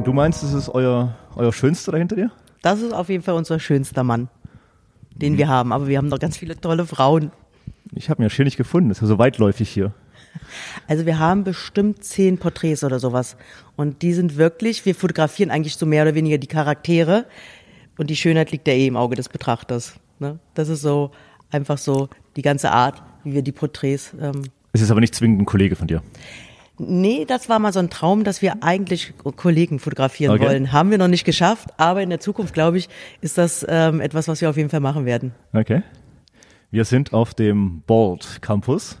Und du meinst, das ist euer, euer Schönster da hinter dir? Das ist auf jeden Fall unser schönster Mann, den wir haben. Aber wir haben noch ganz viele tolle Frauen. Ich habe mir das hier nicht gefunden. Das ist ja so weitläufig hier. Also wir haben bestimmt zehn Porträts oder sowas. Und die sind wirklich, wir fotografieren eigentlich so mehr oder weniger die Charaktere. Und die Schönheit liegt ja eh im Auge des Betrachters. Ne? Das ist so einfach so die ganze Art, wie wir die Porträts. Ähm Es ist aber nicht zwingend ein Kollege von dir. Nee, das war mal so ein Traum, dass wir eigentlich Kollegen fotografieren Okay. wollen. Haben wir noch nicht geschafft, aber in der Zukunft, glaube ich, ist das ähm, etwas, was wir auf jeden Fall machen werden. Okay. Wir sind auf dem Bold Campus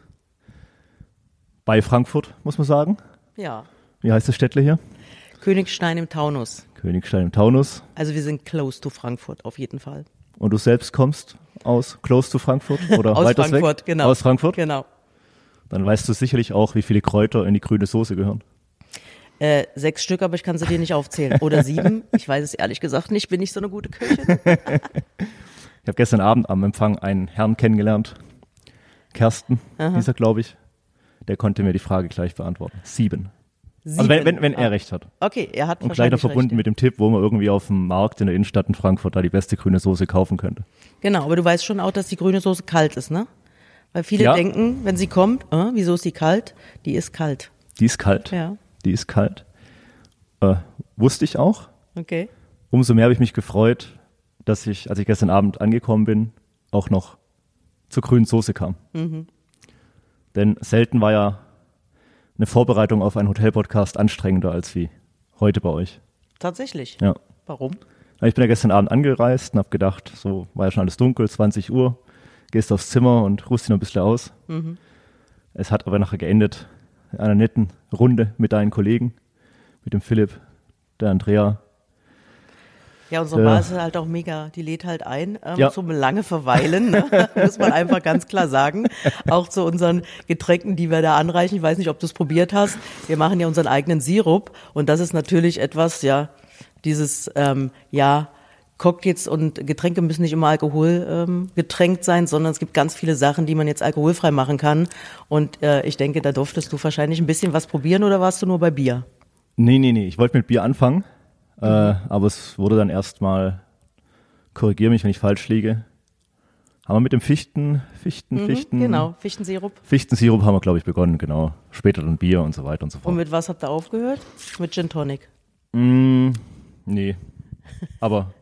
bei Frankfurt, muss man sagen. Ja. Wie heißt das Städtle hier? Königstein im Taunus. Königstein im Taunus. Also wir sind close to Frankfurt auf jeden Fall. Und du selbst kommst aus close to Frankfurt oder Aus weiter Frankfurt, weg? genau. Aus Frankfurt? Genau. Dann weißt du sicherlich auch, wie viele Kräuter in die grüne Soße gehören. Äh, sechs Stück, aber ich kann sie dir nicht aufzählen. Oder sieben. Ich weiß es ehrlich gesagt nicht, bin nicht so eine gute Köchin. Ich habe gestern Abend am Empfang einen Herrn kennengelernt. Kersten, dieser glaube ich. Der konnte mir die Frage gleich beantworten. Sieben. Also wenn, wenn, wenn er Ah. recht hat. Okay, er hat Und gleich noch verbunden recht. mit dem Tipp, wo man irgendwie auf dem Markt in der Innenstadt in Frankfurt da die beste grüne Soße kaufen könnte. Genau, aber du weißt schon auch, dass die grüne Soße kalt ist, ne? Weil viele Ja. denken, wenn sie kommt, äh, wieso ist die kalt? Die ist kalt. Die ist kalt. Ja. Die ist kalt. Äh, wusste ich auch. Okay. Umso mehr habe ich mich gefreut, dass ich, als ich gestern Abend angekommen bin, auch noch zur grünen Soße kam. Mhm. Denn selten war ja eine Vorbereitung auf einen Hotel-Podcast anstrengender als wie heute bei euch. Tatsächlich. Ja. Warum? Ich bin ja gestern Abend angereist und habe gedacht, so war ja schon alles dunkel, 20 Uhr, gehst aufs Zimmer und ruhst dich noch ein bisschen aus. Mhm. Es hat aber nachher geendet in einer netten Runde mit deinen Kollegen, mit dem Philipp, der Andrea. Ja, unsere. Bar ist halt auch mega, die lädt halt ein ähm, Ja. zum lange Verweilen, ne? muss man einfach ganz klar sagen. Auch zu unseren Getränken, die wir da anreichen. Ich weiß nicht, ob du es probiert hast. Wir machen ja unseren eigenen Sirup und das ist natürlich etwas, ja, dieses, ähm, ja, Cocktails und Getränke müssen nicht immer Alkohol ähm, getränkt sein, sondern es gibt ganz viele Sachen, die man jetzt alkoholfrei machen kann. Und äh, ich denke, da durftest du wahrscheinlich ein bisschen was probieren oder warst du nur bei Bier? Nee, nee, nee, ich wollte mit Bier anfangen, äh, aber es wurde dann erstmal, korrigiere mich, wenn ich falsch liege, haben wir mit dem Fichten, Fichten, Fichten, Genau, Fichtensirup. Fichtensirup haben wir, glaube ich, begonnen, genau. Später dann Bier und so weiter und so fort. Und mit was habt ihr aufgehört? Mit Gin Tonic. Mm, nee, aber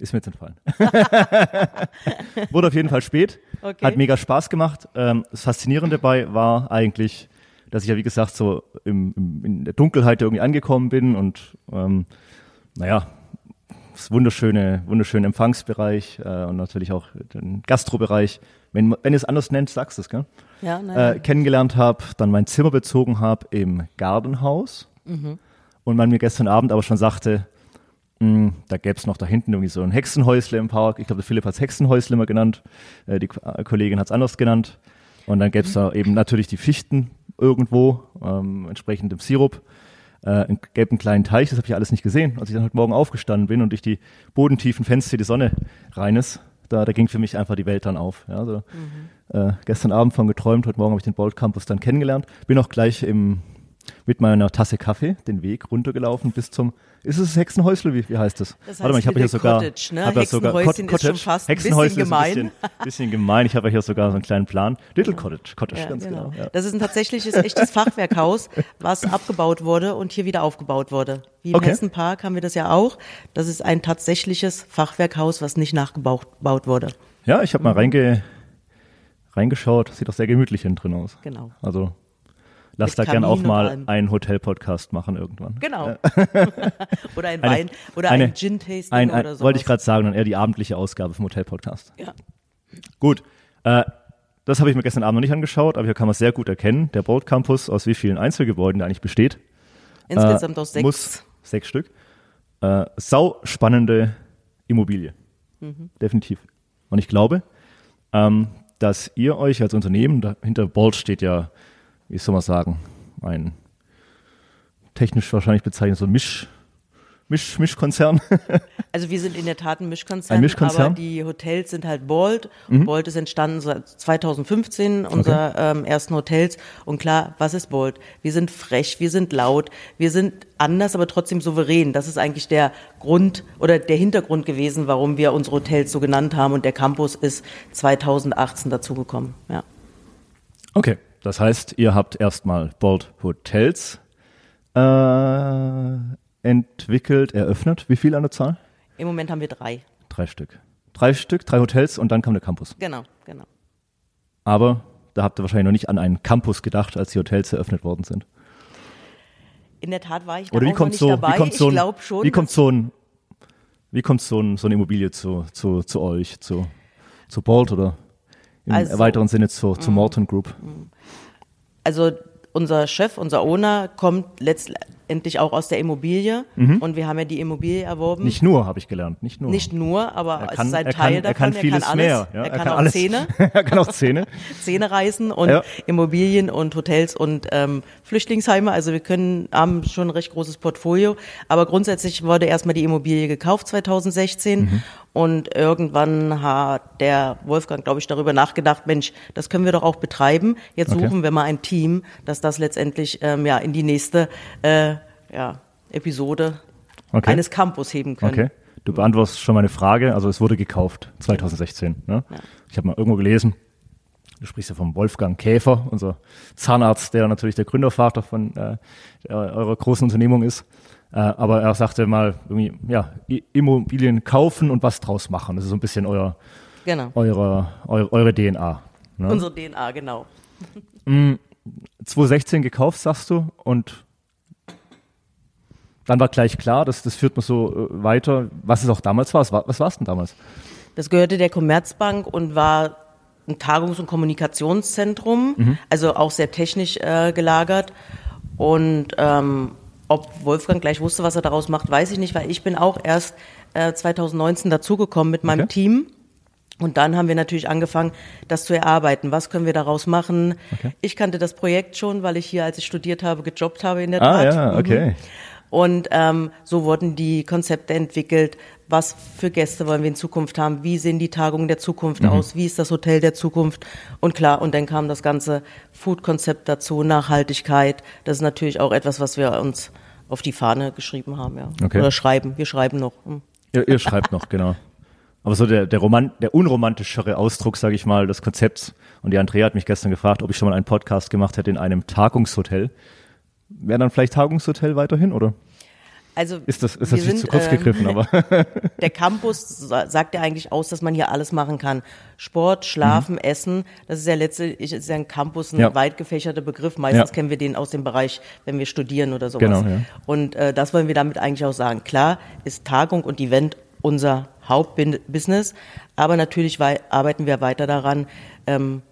ist mir jetzt entfallen. Wurde auf jeden Fall spät, Okay. hat mega Spaß gemacht. Ähm, das Faszinierende dabei war eigentlich, dass ich ja wie gesagt so im, im, in der Dunkelheit irgendwie angekommen bin und ähm, naja, das wunderschöne, wunderschöne Empfangsbereich äh, und natürlich auch den Gastrobereich. Wenn, wenn ihr es anders nennt, sagst du es, gell? Ja, naja. äh, kennengelernt habe, dann mein Zimmer bezogen habe im Gartenhaus und man mir gestern Abend aber schon sagte, mh, da gäbe es noch da hinten irgendwie so ein Hexenhäusle im Park. Ich glaube, der Philipp hat es Hexenhäusle immer genannt, äh, die äh, Kollegin hat es anders genannt. Und dann gäbe es da eben natürlich die Fichten irgendwo, ähm, entsprechend im Sirup. Äh, gäbe einen kleinen Teich, das habe ich alles nicht gesehen. Als ich dann heute Morgen aufgestanden bin und durch die bodentiefen Fenster die Sonne rein ist, da, da ging für mich einfach die Welt dann auf. Ja, also, äh, gestern Abend von geträumt, heute Morgen habe ich den Bolt Campus dann kennengelernt. Bin auch gleich im, mit meiner Tasse Kaffee den Weg runtergelaufen bis zum, ist es Hexenhäusle, wie, wie heißt das? Das Warte mal, heißt ich habe hier sogar, Cottage, ne? hab sogar Hexenhäuschen Cot- ist schon fast ein bisschen Hexenhäusle ist gemein. ein bisschen, bisschen gemein. Ich habe ja hier sogar so einen kleinen Plan. Little Cottage, Cottage, Ja, ganz genau. genau. ja. Das ist ein tatsächliches echtes Fachwerkhaus, was abgebaut wurde und hier wieder aufgebaut wurde. Wie im Okay. Hessenpark haben wir das ja auch. Das ist ein tatsächliches Fachwerkhaus, was nicht nachgebaut gebaut wurde. Ja, ich habe mal reinge, reingeschaut. Sieht doch sehr gemütlich hinten drin aus. Genau. Also lass da gern Kamin auch mal einen Hotel-Podcast machen irgendwann. Genau. oder ein Eine- Wein oder eine- ein Gin-Tasting Ein, ein, oder so. wollte ich gerade sagen, dann eher die abendliche Ausgabe vom Hotel-Podcast. Ja. Gut. Äh, das habe ich mir gestern Abend noch nicht angeschaut, aber hier kann man sehr gut erkennen, der Bolt Campus, aus wie vielen Einzelgebäuden der eigentlich besteht. Insgesamt äh, aus sechs. Muss, sechs Stück. Äh, sau spannende Immobilie. Mhm. Definitiv. Und ich glaube, ähm, dass ihr euch als Unternehmen, da, hinter Bolt steht ja, wie soll man sagen, ein technisch wahrscheinlich bezeichnet so Misch, Misch, Mischkonzern. Also wir sind in der Tat ein Mischkonzern, Ein Mischkonzern? aber die Hotels sind halt Bolt. Bolt ist entstanden seit 2015, unser ähm, ersten Hotels. Und klar, was ist Bolt? Wir sind frech, wir sind laut, wir sind anders, aber trotzdem souverän. Das ist eigentlich der Grund oder der Hintergrund gewesen, warum wir unsere Hotels so genannt haben. Und der Campus ist 2018 dazugekommen. Ja. Okay, das heißt, ihr habt erstmal Bold Hotels äh, entwickelt, eröffnet. Wie viel an der Zahl? Im Moment haben wir drei. Drei Stück. Drei Stück, drei Hotels und dann kam der Campus. Genau, genau. Aber da habt ihr wahrscheinlich noch nicht an einen Campus gedacht, als die Hotels eröffnet worden sind. In der Tat war ich da Oder wie auch kommt noch nicht so, dabei. wie kommt so ich glaube schon. wie kommt so ein, wie kommt so ein, so eine Immobilie zu, zu, zu euch, zu, zu Bold oder im Also- weiteren Sinne zu, zu Morton Group? Also unser Chef, unser Owner kommt letztendlich auch aus der Immobilie und wir haben ja die Immobilie erworben. Mhm. Nicht nur, habe ich gelernt, nicht nur. Nicht nur, aber er es kann, ist ein er Teil kann, er davon. kann vieles alles. mehr. Ja, er, kann auch alles. Zähne, er kann auch Zähne. Zähne reißen und Ja. Immobilien und Hotels und ähm, Flüchtlingsheime. Also wir können haben schon ein recht großes Portfolio. Aber grundsätzlich wurde erstmal die Immobilie gekauft 2016 Mhm. und irgendwann hat der Wolfgang, glaube ich, darüber nachgedacht, Mensch, das können wir doch auch betreiben. Jetzt Okay. suchen wir mal ein Team, das das letztendlich ähm, ja in die nächste äh, ja, Episode Okay. eines Campus heben können. Okay. Du beantwortest schon meine Frage. Also es wurde gekauft 2016. Ne? Ich habe mal irgendwo gelesen. Du sprichst ja vom Wolfgang Käfer, unser Zahnarzt, der natürlich der Gründervater von äh, eurer großen Unternehmung ist. Äh, aber er sagte mal irgendwie, ja, Immobilien kaufen und was draus machen. Das ist so ein bisschen euer, Genau. eure, eure, eure DNA. Ne? Unsere DNA, genau. 2016 gekauft, sagst du, und dann war gleich klar, das, das führt man so äh, weiter, was es auch damals war. Was war es denn damals? Das gehörte der Commerzbank und war ein Tagungs- und Kommunikationszentrum, also auch sehr technisch äh, gelagert. Und ähm, ob Wolfgang gleich wusste, was er daraus macht, weiß ich nicht, weil ich bin auch erst äh, 2019 dazugekommen mit meinem Okay. Team. Und dann haben wir natürlich angefangen, das zu erarbeiten. Was können wir daraus machen? Okay. Ich kannte das Projekt schon, weil ich hier, als ich studiert habe, gejobbt habe in der Ah, Tat. ja, Mhm. Und ähm, so wurden die Konzepte entwickelt. Was für Gäste wollen wir in Zukunft haben? Wie sehen die Tagungen der Zukunft aus? Wie ist das Hotel der Zukunft? Und klar, und dann kam das ganze Food-Konzept dazu, Nachhaltigkeit. Das ist natürlich auch etwas, was wir uns auf die Fahne geschrieben haben, ja. Okay. Oder schreiben. Wir schreiben noch. Hm. Ihr, ihr schreibt noch, genau. Aber so der, der, Roman, der unromantischere Ausdruck, sage ich mal, des Konzepts. Und die Andrea hat mich gestern gefragt, ob ich schon mal einen Podcast gemacht hätte in einem Tagungshotel. Wäre dann vielleicht Tagungshotel weiterhin, oder? Also Ist das, ist das nicht sind, zu kurz ähm, gegriffen, aber Der Campus sa- sagt ja eigentlich aus, dass man hier alles machen kann. Sport, Schlafen, Essen, das ist ja letztlich ist ja ein Campus ein Mhm. Ja. weit gefächerter Begriff. Meistens Ja. kennen wir den aus dem Bereich, wenn wir studieren oder sowas. Genau, ja. Und äh, das wollen wir damit eigentlich auch sagen. Klar ist Tagung und Event unser Hauptbusiness, aber natürlich arbeiten wir weiter daran, ähm,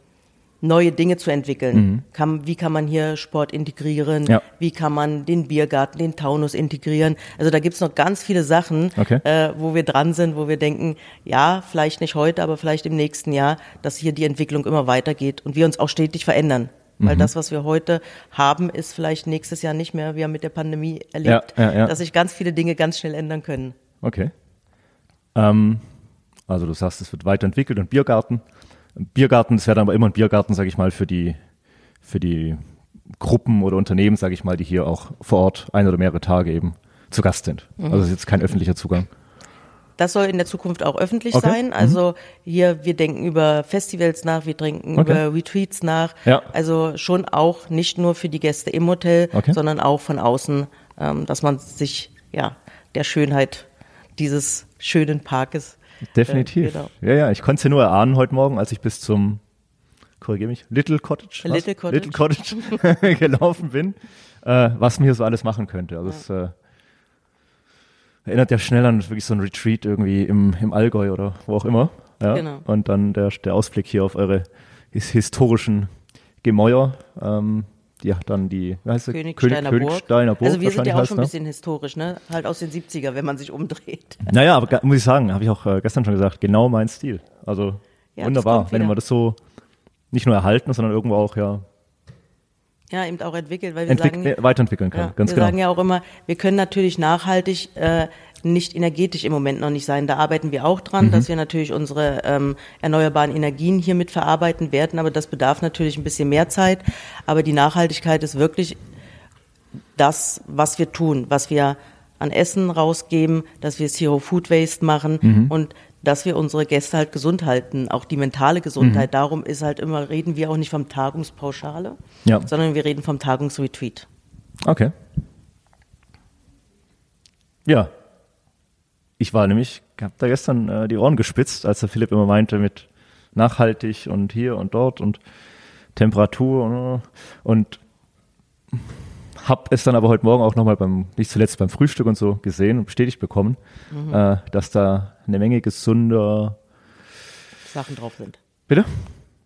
neue Dinge zu entwickeln. Kann, wie kann man hier Sport integrieren? Mhm. Ja. Wie kann man den Biergarten, den Taunus integrieren? Also da gibt's noch ganz viele Sachen, Okay. äh, wo wir dran sind, wo wir denken, ja, vielleicht nicht heute, aber vielleicht im nächsten Jahr, dass hier die Entwicklung immer weitergeht und wir uns auch stetig verändern. Weil Mhm. das, was wir heute haben, ist vielleicht nächstes Jahr nicht mehr. Wir haben mit der Pandemie erlebt, ja, ja. dass sich ganz viele Dinge ganz schnell ändern können. okay. Ähm, also du sagst, es wird weiterentwickelt und Biergarten. Biergarten, das wäre dann aber immer ein Biergarten, sage ich mal, für die, für die Gruppen oder Unternehmen, sage ich mal, die hier auch vor Ort ein oder mehrere Tage eben zu Gast sind. Mhm. Also es ist jetzt kein öffentlicher Zugang. Das soll in der Zukunft auch öffentlich Okay. sein. Also hier, wir denken über Festivals nach, wir denken Okay. über Retreats nach. Ja. Also schon auch nicht nur für die Gäste im Hotel, Okay. sondern auch von außen, ähm, dass man sich ja der Schönheit dieses schönen Parkes Definitiv. Äh, genau. Ja, ja, ich konnte es ja nur erahnen heute Morgen, als ich bis zum, korrigiere mich, Little Cottage, was? Little Cottage. Little Cottage gelaufen bin, äh, was man hier so alles machen könnte. Also es äh, erinnert ja schnell an wirklich so ein Retreat irgendwie im, im Allgäu oder wo auch immer. Ja? Genau. Und dann der, der Ausblick hier auf eure his historischen Gemäuer, ähm, die ja dann die, wie heißt? Königsteiner König. Königsteiner Burg also wir sind ja auch schon ein ne? bisschen historisch, ne? Halt aus den 70er, wenn man sich umdreht. Naja, aber muss ich sagen, habe ich auch äh, gestern schon gesagt, genau mein Stil. Also Ja, wunderbar, wenn man das so nicht nur erhalten, sondern irgendwo auch ja ja, eben auch entwickelt, weil wir entwick sagen, weiterentwickeln kann. ja, Ganz wir genau. sagen ja auch immer, wir können natürlich nachhaltig äh, nicht energetisch im Moment noch nicht sein. Da arbeiten wir auch dran, Mhm. dass wir natürlich unsere ähm, erneuerbaren Energien hiermit verarbeiten werden, aber das bedarf natürlich ein bisschen mehr Zeit. Aber die Nachhaltigkeit ist wirklich das, was wir tun, was wir an Essen rausgeben, dass wir Zero Food Waste machen Mhm. und dass wir unsere Gäste halt gesund halten, auch die mentale Mhm. Gesundheit. Darum ist halt immer, reden wir auch nicht vom Tagungspauschale, Ja. sondern wir reden vom Tagungsretreat. Okay. Ja. Ich war nämlich, hab da gestern äh, die Ohren gespitzt, als der Philipp immer meinte mit nachhaltig und hier und dort und Temperatur und, und hab es dann aber heute Morgen auch nochmal beim, nicht zuletzt beim Frühstück und so gesehen und bestätigt bekommen, äh, dass da eine Menge gesunder, Sachen drauf sind. bitte?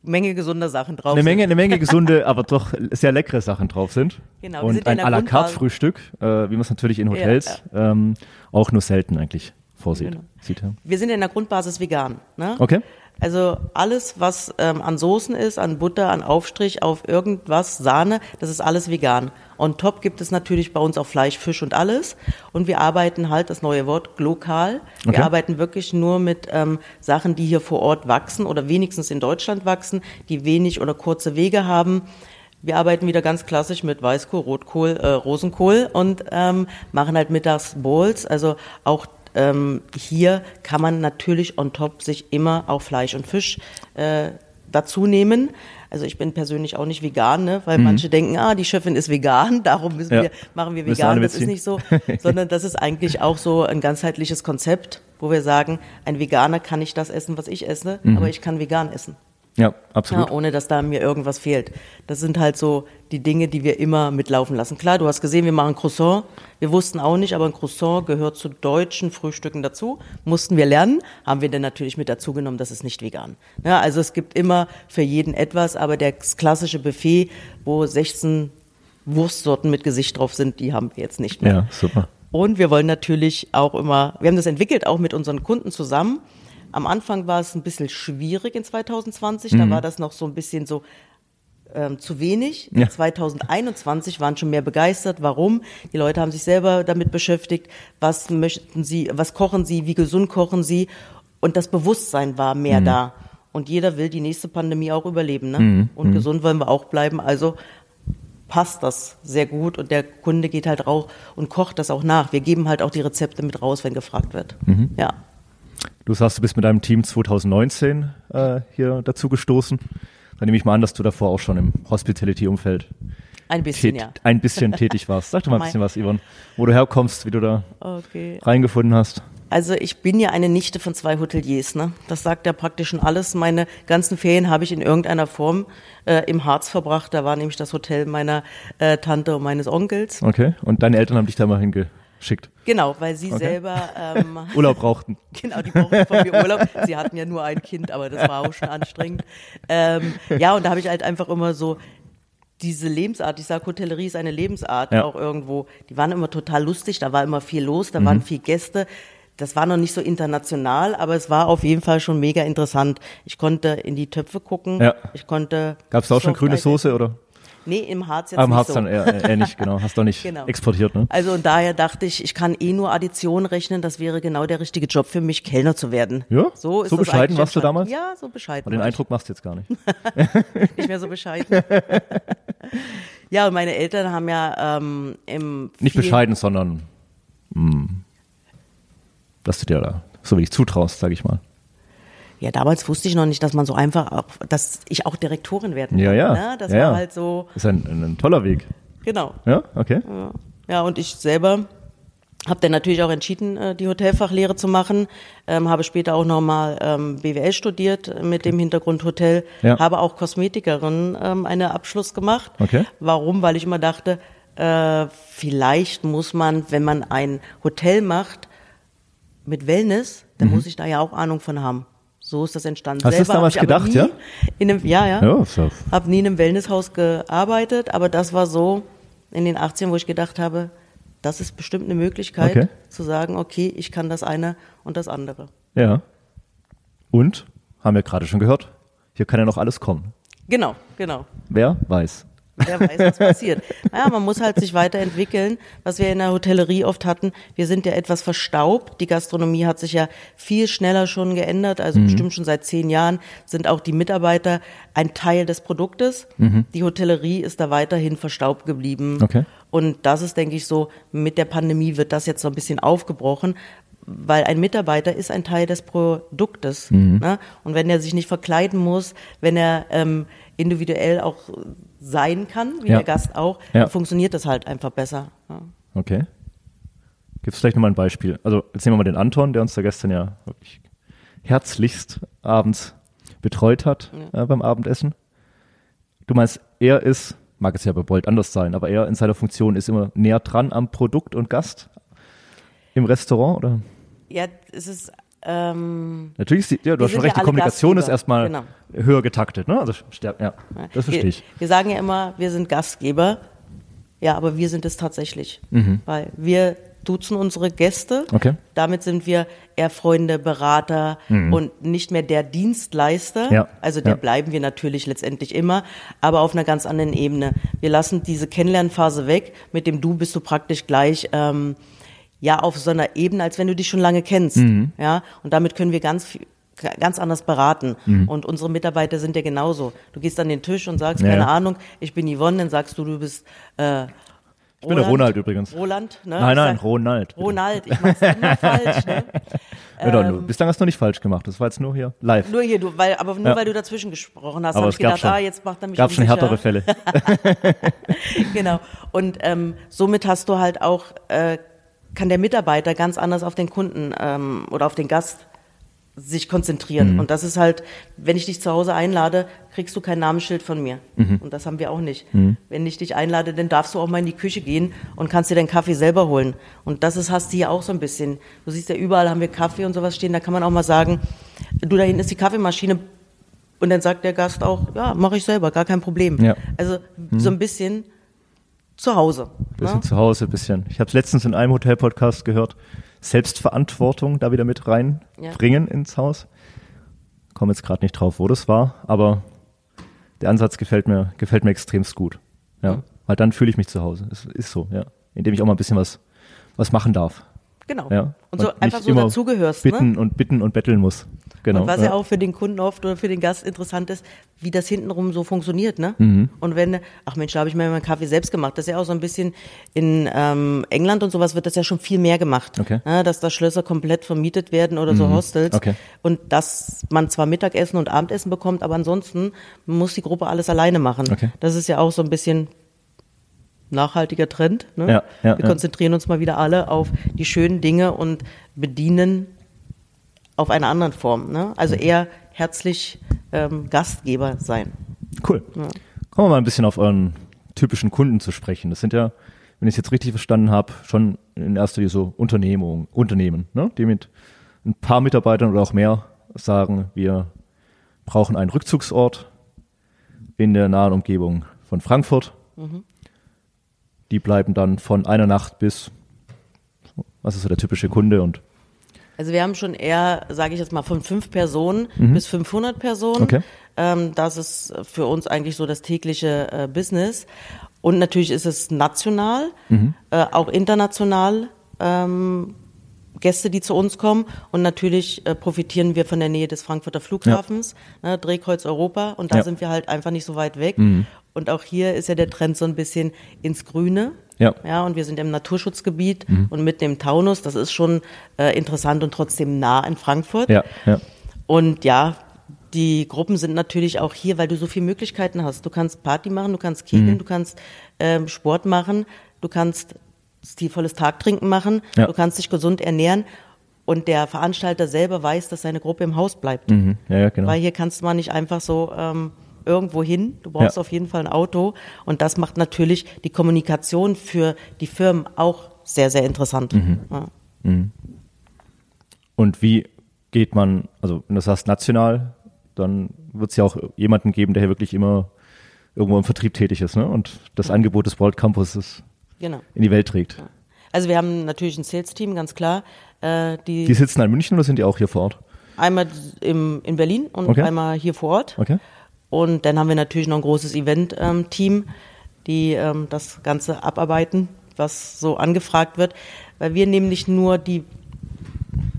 Menge gesunder Sachen drauf Eine sind. Menge, eine Menge gesunde, aber doch sehr leckere Sachen drauf sind. Genau, Und sind ja ein in à la carte Frühstück, äh, wie man es natürlich in Hotels Ähm, auch nur selten eigentlich vorsieht. Genau. Sieht, ja. Wir sind in der Grundbasis vegan. Ne? Okay. Also alles, was ähm, an Soßen ist, an Butter, an Aufstrich, auf irgendwas, Sahne, das ist alles vegan. On top gibt es natürlich bei uns auch Fleisch, Fisch und alles. Und wir arbeiten halt, das neue Wort, lokal. Wir Okay. arbeiten wirklich nur mit ähm, Sachen, die hier vor Ort wachsen oder wenigstens in Deutschland wachsen, die wenig oder kurze Wege haben. Wir arbeiten wieder ganz klassisch mit Weißkohl, Rotkohl, äh, Rosenkohl und ähm, machen halt mittags Bowls. Also auch ähm, hier kann man natürlich on top sich immer auch Fleisch und Fisch äh, dazu nehmen. Also ich bin persönlich auch nicht vegan, ne? weil manche denken, ah, die Chefin ist vegan, darum müssen Mhm. Ja. wir, machen wir vegan. Das ist nicht so, sondern das ist eigentlich auch so ein ganzheitliches Konzept, wo wir sagen, ein Veganer kann nicht das essen, was ich esse, Mhm. aber ich kann vegan essen. Ja, absolut. Ja, ohne dass da mir irgendwas fehlt. Das sind halt so die Dinge, die wir immer mitlaufen lassen. Klar, du hast gesehen, wir machen Croissant. Wir wussten auch nicht, aber ein Croissant gehört zu deutschen Frühstücken dazu. Mussten wir lernen, haben wir dann natürlich mit dazu genommen, das ist nicht vegan. Ja, also es gibt immer für jeden etwas, aber das klassische Buffet, wo 16 Wurstsorten mit Gesicht drauf sind, die haben wir jetzt nicht mehr. Ja, super. Und wir wollen natürlich auch immer, wir haben das entwickelt auch mit unseren Kunden zusammen. Am Anfang war es ein bisschen schwierig in 2020, Mhm. da war das noch so ein bisschen so ähm, zu wenig. Ja. 2021 waren schon mehr begeistert. Warum? Die Leute haben sich selber damit beschäftigt. Was möchten sie, was kochen sie, wie gesund kochen sie? Und das Bewusstsein war mehr Mhm. da. Und jeder will die nächste Pandemie auch überleben. Ne? Und gesund wollen wir auch bleiben. Also passt das sehr gut und der Kunde geht halt raus und kocht das auch nach. Wir geben halt auch die Rezepte mit raus, wenn gefragt wird. Ja. Du sagst, du bist mit deinem Team 2019 äh, hier dazu gestoßen. Dann nehme ich mal an, dass du davor auch schon im Hospitality-Umfeld Ein bisschen, ja. ein bisschen tätig warst. Sag doch mal ein bisschen was, Yvonne, wo du herkommst, wie du da Okay. reingefunden hast. Also ich bin ja eine Nichte von zwei Hoteliers, ne? Das sagt ja praktisch schon alles. Meine ganzen Ferien habe ich in irgendeiner Form äh, im Harz verbracht. Da war nämlich das Hotel meiner äh, Tante und meines Onkels. Okay. Und deine Eltern haben dich da mal hingeschickt. Genau, weil sie Okay. selber ähm, Urlaub brauchten. Genau, die brauchten von mir Urlaub. Sie hatten ja nur ein Kind, aber das war auch schon anstrengend. Ähm, ja, und da habe ich halt einfach immer so diese Lebensart, ich sage, Hotellerie ist eine Lebensart Ja. auch irgendwo. Die waren immer total lustig, da war immer viel los, da waren Mhm. viel Gäste. Das war noch nicht so international, aber es war auf jeden Fall schon mega interessant. Ich konnte in die Töpfe gucken. Ja. Ich konnte. Gab es da auch schon grüne Soße oder? Nee, im Harz jetzt Am nicht Harz so. dann eher, eher nicht, genau. Hast doch nicht Genau. exportiert, ne? Also und daher dachte ich, ich kann eh nur Addition rechnen. Das wäre genau der richtige Job für mich, Kellner zu werden. Ja? So, So bescheiden warst du damals? Ja, so bescheiden. Aber den ich. Eindruck machst du jetzt gar nicht. nicht mehr so bescheiden. ja, und meine Eltern haben ja ähm, im Nicht bescheiden, sondern mh, dass du dir da so wenig zutraust, sag ich mal. Ja, damals wusste ich noch nicht, dass man so einfach, auch, dass ich auch Direktorin werden Ja, kann. ja. Ne? Das ja, war ja. halt so, Ist ein, ein, toller Weg. genau. Ja, okay. Ja, und ich selber habe dann natürlich auch entschieden, äh, die Hotelfachlehre zu machen. Ähm, habe später auch nochmal ähm, BWL studiert mit dem Hintergrund Hotel. Ja. Habe auch Kosmetikerin ähm, einen Abschluss gemacht. Okay. Warum? Weil ich immer dachte, äh, vielleicht muss man, wenn man ein Hotel macht mit Wellness, dann muss ich da ja auch Ahnung von haben. So ist das entstanden. Hast du das damals gedacht, ja? In einem, ja, ja. Ja, ja Habe nie in einem Wellnesshaus gearbeitet, aber das war so in den 18, wo ich gedacht habe, das ist bestimmt eine Möglichkeit Okay. zu sagen, okay, ich kann das eine und das andere. Ja. Und, haben wir gerade schon gehört, hier kann ja noch alles kommen. Genau, genau. Wer weiß. Wer weiß, was passiert. Ja, man muss halt sich weiterentwickeln, was wir in der Hotellerie oft hatten. Wir sind ja etwas verstaubt. Die Gastronomie hat sich ja viel schneller schon geändert. Also Mhm. bestimmt schon seit zehn Jahren sind auch die Mitarbeiter ein Teil des Produktes. Die Hotellerie ist da weiterhin verstaubt geblieben. Mhm. Okay. Und das ist, denke ich, so, mit der Pandemie wird das jetzt so ein bisschen aufgebrochen, weil ein Mitarbeiter ist ein Teil des Produktes. Mhm. Ne? Und wenn er sich nicht verkleiden muss, wenn er ähm, individuell auch sein kann, wie Ja. der Gast auch, Ja. dann funktioniert das halt einfach besser. Ja. Okay. Gibt es vielleicht nochmal ein Beispiel? Also jetzt nehmen wir mal den Anton, der uns da gestern ja wirklich herzlichst abends betreut hat äh, beim Abendessen. Du meinst, er ist, mag es ja bei Bolt anders sein, aber er in seiner Funktion ist immer näher dran am Produkt und Gast im Restaurant, oder? Ja, es ist ähm, Natürlich ist die, ja, du hast schon recht, ja die Kommunikation ist Gastgeber. erstmal Genau. höher getaktet, ne? Also ja, das verstehe wir, ich. Wir sagen ja immer, wir sind Gastgeber. Ja, aber wir sind es tatsächlich. Weil wir duzen unsere Gäste. Mhm. Okay. Damit sind wir eher Freunde, Berater und nicht mehr der Dienstleister. Ja, Also der ja. bleiben wir natürlich letztendlich immer, aber auf einer ganz anderen Ebene. Wir lassen diese Kennenlernphase weg. Mit dem Du bist du praktisch gleich ähm, ja auf so einer Ebene, als wenn du dich schon lange kennst. Mhm. Ja, und damit können wir ganz viel ganz anders beraten. Mhm. Und unsere Mitarbeiter sind ja genauso. Du gehst an den Tisch und sagst, Ja, keine. Ahnung, ich bin Yvonne, dann sagst du, du bist äh, Ich bin der Ronald übrigens. Roland, ne? Nein, nein, sag- Ronald. bitte. Ronald, ich mach's immer falsch, ne? Ja, nur- bislang hast du noch nicht falsch gemacht. Das war jetzt nur hier live. Nur hier, du, weil, aber nur Ja. weil du dazwischen gesprochen hast, Aber habe ich gedacht, schon, ah, jetzt macht er mich gab schon härtere Fälle. genau. Und ähm, somit hast du halt auch, äh, kann der Mitarbeiter ganz anders auf den Kunden ähm, oder auf den Gast sich konzentrieren. Und das ist halt, wenn ich dich zu Hause einlade, kriegst du kein Namensschild von mir. Und das haben wir auch nicht. Wenn ich dich einlade, dann darfst du auch mal in die Küche gehen und kannst dir deinen Kaffee selber holen. Und das ist, hast du hier auch so ein bisschen. Du siehst ja, überall haben wir Kaffee und sowas stehen. Da kann man auch mal sagen, du, da hinten ist die Kaffeemaschine. Und dann sagt der Gast auch, ja, mache ich selber, gar kein Problem. Ja. Also so ein bisschen zu Hause. Bisschen Ne? zu Hause, bisschen. Ich habe es letztens in einem Hotel-Podcast gehört. Selbstverantwortung da wieder mit reinbringen ins Haus. Komme jetzt gerade nicht drauf, wo das war, aber der Ansatz gefällt mir, gefällt mir extremst gut. Ja. Mhm. Weil dann fühle ich mich zu Hause. Es ist so, ja. Indem ich auch mal ein bisschen was, was machen darf. Genau. Ja. Und so einfach so dazugehörst. Bitten Ne? und bitten und betteln muss. Genau. Und was ja. ja auch für den Kunden oft oder für den Gast interessant ist, wie das hintenrum so funktioniert, ne? Mhm. Und wenn, ach Mensch, da habe ich mir meinen Kaffee selbst gemacht. Das ist ja auch so ein bisschen in ähm, England und sowas wird das ja schon viel mehr gemacht. Okay. Mhm. Ne? Dass da Schlösser komplett vermietet werden oder so Hostels. Okay. Und dass man zwar Mittagessen und Abendessen bekommt, aber ansonsten muss die Gruppe alles alleine machen. Okay. Das ist ja auch so ein bisschen nachhaltiger Trend. Ne? Ja, ja, Wir konzentrieren uns mal wieder alle auf die schönen Dinge und bedienen auf einer anderen Form. Ne? Also eher herzlich ähm, Gastgeber sein. Cool. Kommen wir mal ein bisschen auf euren typischen Kunden zu sprechen. Das sind ja, wenn ich es jetzt richtig verstanden habe, schon in erster Linie so Unternehmungen, Unternehmen, ne? die mit ein paar Mitarbeitern oder auch mehr sagen, wir brauchen einen Rückzugsort in der nahen Umgebung von Frankfurt. Die bleiben dann von einer Nacht bis, was ist so der typische Kunde und Also wir haben schon eher, sage ich jetzt mal, von fünf Personen bis 500 Personen. Mhm. Okay. Ähm, das ist für uns eigentlich so das tägliche äh, Business. Und natürlich ist es national, Mhm. äh, auch international. Ähm, Gäste, die zu uns kommen. Und natürlich äh, profitieren wir von der Nähe des Frankfurter Flughafens, ne, Drehkreuz Europa. Und da Ja. Mhm. sind wir halt einfach nicht so weit weg. Und auch hier ist ja der Trend so ein bisschen ins Grüne. Ja. Ja, und wir sind im Naturschutzgebiet und mitten im Taunus. Das ist schon äh, interessant und trotzdem nah in Frankfurt. ja, ja, Und ja, die Gruppen sind natürlich auch hier, weil du so viele Möglichkeiten hast. Du kannst Party machen, du kannst Mhm. kegeln, du kannst ähm, Sport machen, du kannst stilvolles Tagtrinken machen, Ja. du kannst dich gesund ernähren. Und der Veranstalter selber weiß, dass seine Gruppe im Haus bleibt. mhm. ja, ja, genau. Weil hier kannst du mal nicht einfach so ähm, irgendwo hin. Du brauchst Ja. auf jeden Fall ein Auto. Und das macht natürlich die Kommunikation für die Firmen auch sehr, sehr interessant. Mhm. Ja. Und wie geht man, also wenn du sagst national, dann wird es ja auch jemanden geben, der hier wirklich immer irgendwo im Vertrieb tätig ist ne? und das Angebot des World Campuses Genau. in die Welt trägt. Also wir haben natürlich ein Sales-Team, ganz klar. Äh, die, Die sitzen in München oder sind die auch hier vor Ort? einmal im, in Berlin und Okay. einmal hier vor Ort. Okay. Und dann haben wir natürlich noch ein großes Event-Team. die ähm, das Ganze abarbeiten, was so angefragt wird, weil wir nehmen nicht nur die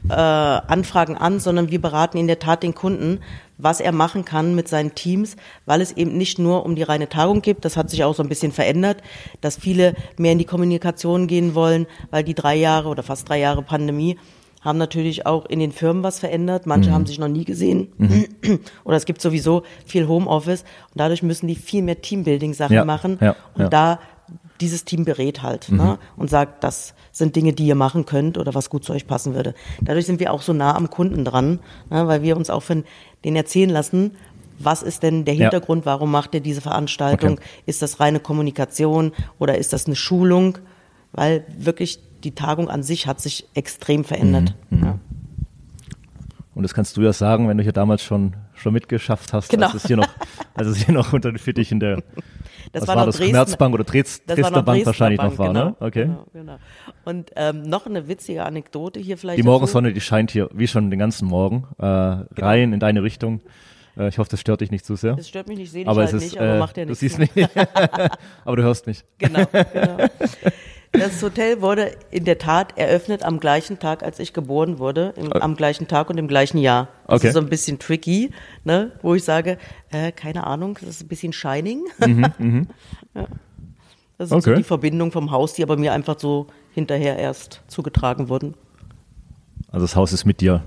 äh, Anfragen an, sondern wir beraten in der Tat den Kunden, was er machen kann mit seinen Teams, weil es eben nicht nur um die reine Tagung geht, das hat sich auch so ein bisschen verändert, dass viele mehr in die Kommunikation gehen wollen, weil die drei Jahre oder fast drei Jahre Pandemie haben natürlich auch in den Firmen was verändert. Manche mhm. haben sich noch nie gesehen. Mhm. Oder es gibt sowieso viel Homeoffice und dadurch müssen die viel mehr Teambuilding-Sachen ja, machen. Ja, und ja. da dieses Team berät halt Mhm. ne? und sagt, das sind Dinge, die ihr machen könnt oder was gut zu euch passen würde. Dadurch sind wir auch so nah am Kunden dran, ne? weil wir uns auch von denen erzählen lassen, was ist denn der Ja. Hintergrund, warum macht ihr diese Veranstaltung? Okay. Ist das reine Kommunikation oder ist das eine Schulung? Weil wirklich die Tagung an sich hat sich extrem verändert. Mhm. Ja. Und das kannst du ja sagen, wenn du hier damals schon, schon mitgeschafft hast, Genau. als es hier noch, als es hier noch unter den Fittichen der, Das was war war, noch das, Dresden- Commerzbank oder Dres, Das Dresdner Bank wahrscheinlich Bank, noch war, genau, ne? Okay. Genau, genau. Und ähm, noch eine witzige Anekdote hier vielleicht. Die. Morgensonne, die scheint hier, wie schon den ganzen Morgen, äh, Genau. rein in deine Richtung. Äh, ich hoffe, das stört dich nicht zu sehr. Das stört mich nicht, sehe ich aber halt es ist, nicht, aber äh, macht ja du nichts. siehst nicht, aber du hörst mich. Genau, genau. Das Hotel wurde in der Tat eröffnet am gleichen Tag, als ich geboren wurde, im, am gleichen Tag und im gleichen Jahr. Das Okay. ist so ein bisschen tricky, ne? wo ich sage, äh, keine Ahnung, das ist ein bisschen Shining. ja. Das ist so Mhm, Okay. die Verbindung vom Haus, die aber mir einfach so hinterher erst zugetragen wurden. Also das Haus ist mit dir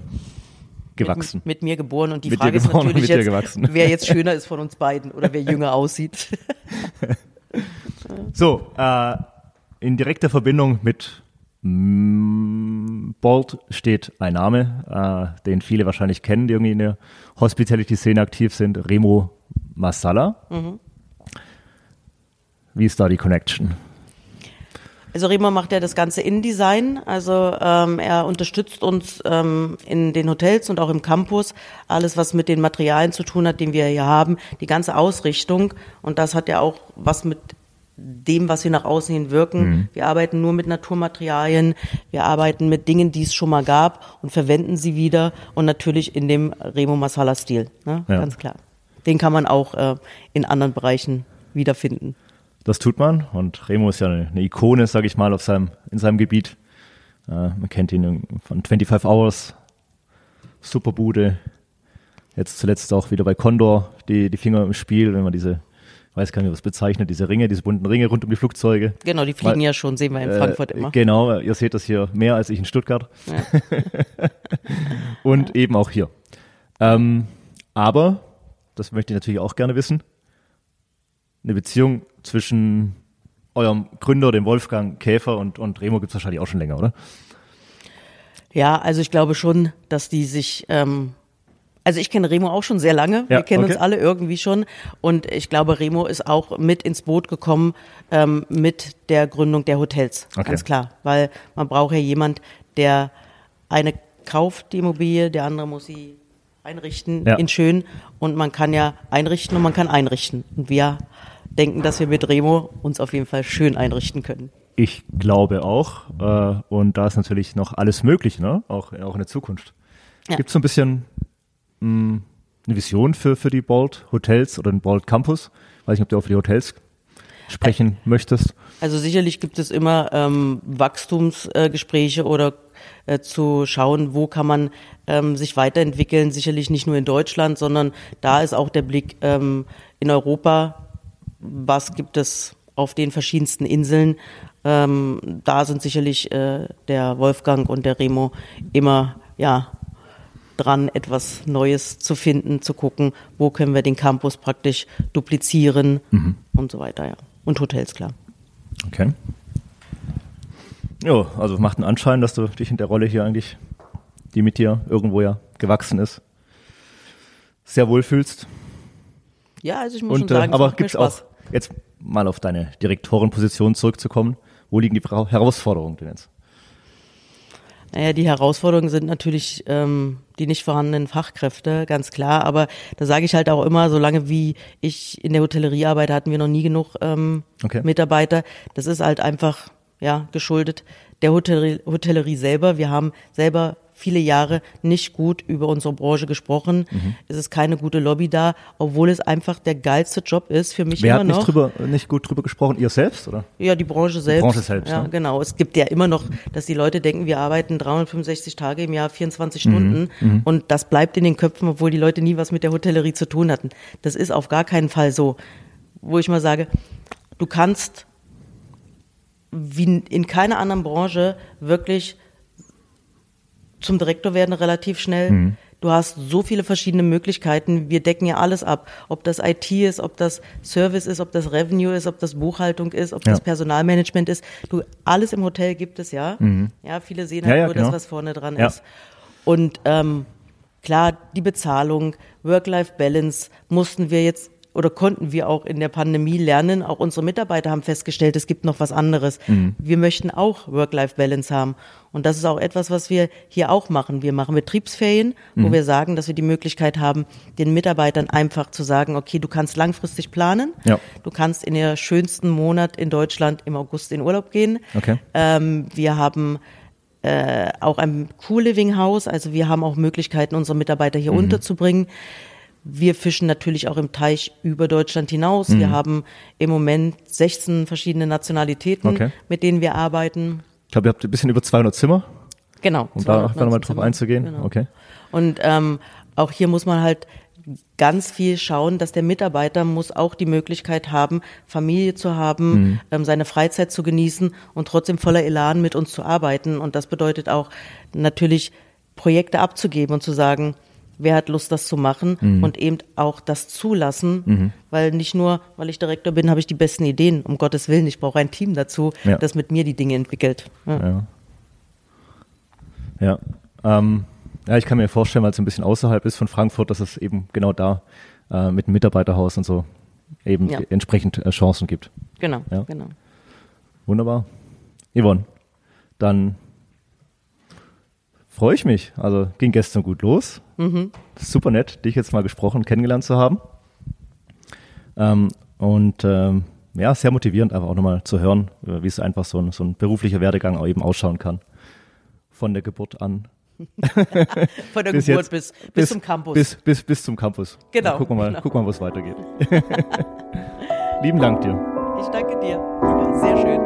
gewachsen. Mit, mit mir geboren und die Mit Frage ist natürlich jetzt, wer jetzt schöner ist von uns beiden oder wer jünger aussieht. So, äh, in direkter Verbindung mit Bolt steht ein Name, äh, den viele wahrscheinlich kennen, die irgendwie in der Hospitality-Szene aktiv sind, Remo Masala. Mhm. Wie ist da die Connection? Also Remo macht ja das ganze InDesign, also ähm, er unterstützt uns ähm, in den Hotels und auch im Campus, alles was mit den Materialien zu tun hat, den wir hier haben, die ganze Ausrichtung und das hat ja auch was mit dem, was wir nach außen hin wirken. Wir arbeiten nur mit Naturmaterialien, wir arbeiten mit Dingen, die es schon mal gab und verwenden sie wieder und natürlich in dem Remo Masala Stil, ne? Ja. ganz klar. Den kann man auch äh, in anderen Bereichen wiederfinden. Das tut man und Remo ist ja eine, eine Ikone, sage ich mal, auf seinem, in seinem Gebiet. Äh, man kennt ihn von 25 Hours, Superbude, jetzt zuletzt auch wieder bei Condor, die, die Finger im Spiel, wenn man diese, weiß gar nicht, was bezeichnet, diese Ringe, diese bunten Ringe rund um die Flugzeuge. Genau, die fliegen Weil- ja schon, sehen wir in Äh, Frankfurt immer. Genau, ihr seht das hier mehr als ich in Stuttgart. Und eben auch hier. Ähm, aber, das möchte ich natürlich auch gerne wissen, eine Beziehung zwischen eurem Gründer, dem Wolfgang Käfer und, und Remo gibt es wahrscheinlich auch schon länger, oder? Ja, also ich glaube schon, dass die sich, ähm, also ich kenne Remo auch schon sehr lange. Ja, Wir kennen uns okay. alle irgendwie schon. Und ich glaube, Remo ist auch mit ins Boot gekommen ähm, mit der Gründung der Hotels. Okay. Ganz klar. Weil man braucht ja jemand, der eine kauft die Immobilie, der andere muss sie einrichten Ja. in schön. Und man kann ja einrichten und man kann einrichten. Und wir denken, dass wir mit Remo uns auf jeden Fall schön einrichten können. Ich glaube auch. Äh, und da ist natürlich noch alles möglich, ne? Auch, auch in der Zukunft. Ja. Gibt es so ein bisschen mh, eine Vision für, für die Bolt Hotels oder den Bolt Campus? Weiß nicht, ob du auch für die Hotels sprechen möchtest. Also sicherlich gibt es immer ähm, Wachstumsgespräche oder äh, zu schauen, wo kann man ähm, sich weiterentwickeln. Sicherlich nicht nur in Deutschland, sondern da ist auch der Blick ähm, in Europa. Was gibt es auf den verschiedensten Inseln? Ähm, da sind sicherlich äh, der Wolfgang und der Remo immer ja dran, etwas Neues zu finden, zu gucken, wo können wir den Campus praktisch duplizieren und so weiter, ja. Und Hotels, klar. Okay. Ja, also macht einen Anschein, dass du dich in der Rolle hier eigentlich, die mit dir irgendwo ja gewachsen ist, sehr wohl fühlst. Ja, also ich muss Und, schon äh, sagen, es aber mir gibt's auch, jetzt mal auf deine Direktorenposition zurückzukommen, wo liegen die Herausforderungen denn jetzt? Naja, die Herausforderungen sind natürlich ähm, die nicht vorhandenen Fachkräfte, ganz klar. Aber da sage ich halt auch immer, solange wie ich in der Hotellerie arbeite, hatten wir noch nie genug ähm, Okay. Mitarbeiter. Das ist halt einfach ja geschuldet der Hotellerie, Hotellerie selber. Wir haben selber viele Jahre nicht gut über unsere Branche gesprochen. Mhm. Es ist keine gute Lobby da, obwohl es einfach der geilste Job ist für mich Wer immer hat nicht, noch. drüber, nicht gut drüber gesprochen? Ihr selbst, oder? Ja, die Branche selbst. Branche selbst, Ja, ne? genau. Es gibt ja immer noch, dass die Leute denken, wir arbeiten 365 Tage im Jahr, 24 Mhm, Stunden. Und das bleibt in den Köpfen, obwohl die Leute nie was mit der Hotellerie zu tun hatten. Das ist auf gar keinen Fall so. Wo ich mal sage, du kannst wie in keiner anderen Branche wirklich zum Direktor werden relativ schnell. Mhm. Du hast so viele verschiedene Möglichkeiten. Wir decken ja alles ab. Ob das IT ist, ob das Service ist, ob das Revenue ist, ob das Buchhaltung ist, ob Ja. das Personalmanagement ist. Du, alles im Hotel gibt es ja. Ja, viele sehen Mhm. Ja, halt ja, nur genau. das, was vorne dran ist. Und ähm, klar, die Bezahlung, Work-Life-Balance mussten wir jetzt oder konnten wir auch in der Pandemie lernen. Auch unsere Mitarbeiter haben festgestellt, es gibt noch was anderes. Wir möchten auch Work-Life-Balance haben. Und das ist auch etwas, was wir hier auch machen. Wir machen Betriebsferien, wo wir sagen, dass wir die Möglichkeit haben, den Mitarbeitern einfach zu sagen, okay, du kannst langfristig planen. Ja. Du kannst in der schönsten Monat in Deutschland im August in Urlaub gehen. Okay. Ähm, wir haben äh, auch ein Co-Living-Haus, also wir haben auch Möglichkeiten, unsere Mitarbeiter Mhm. hier unterzubringen. Wir fischen natürlich auch im Teich über Deutschland hinaus. Mhm. Wir haben im Moment 16 verschiedene Nationalitäten, Okay. mit denen wir arbeiten. Ich glaube, ihr habt ein bisschen über 200 Zimmer, Genau. um da 219 nochmal drauf einzugehen. Genau. Okay. Und ähm, auch hier muss man halt ganz viel schauen, dass der Mitarbeiter muss auch die Möglichkeit haben, Familie zu haben, Mhm. ähm, seine Freizeit zu genießen und trotzdem voller Elan mit uns zu arbeiten. Und das bedeutet auch natürlich Projekte abzugeben und zu sagen, wer hat Lust, das zu machen Mhm. und eben auch das zulassen, weil nicht nur, weil ich Direktor bin, habe ich die besten Ideen. Um Gottes Willen, ich brauche ein Team dazu, Ja. das mit mir die Dinge entwickelt. Ja. Ja. Ja. Ähm, ja, ich kann mir vorstellen, weil es ein bisschen außerhalb ist von Frankfurt, dass es eben genau da äh, mit dem Mitarbeiterhaus und so eben Ja. entsprechend äh, Chancen gibt. Genau, Ja. genau. Wunderbar. Yvonne, dann freue ich mich. Also ging gestern gut los. Super nett, dich jetzt mal gesprochen, kennengelernt zu haben. Ähm, und ähm, ja, sehr motivierend, einfach auch nochmal zu hören, äh, wie es einfach so ein, so ein beruflicher Werdegang auch eben ausschauen kann. Von der Geburt an. Von der Bis Geburt jetzt- bis, bis, zum Campus. Bis, bis, bis zum Campus. Genau, Dann gucken wir mal, genau. gucken wir mal, wo es weitergeht. Lieben Dank dir. Ich danke dir. Sehr schön.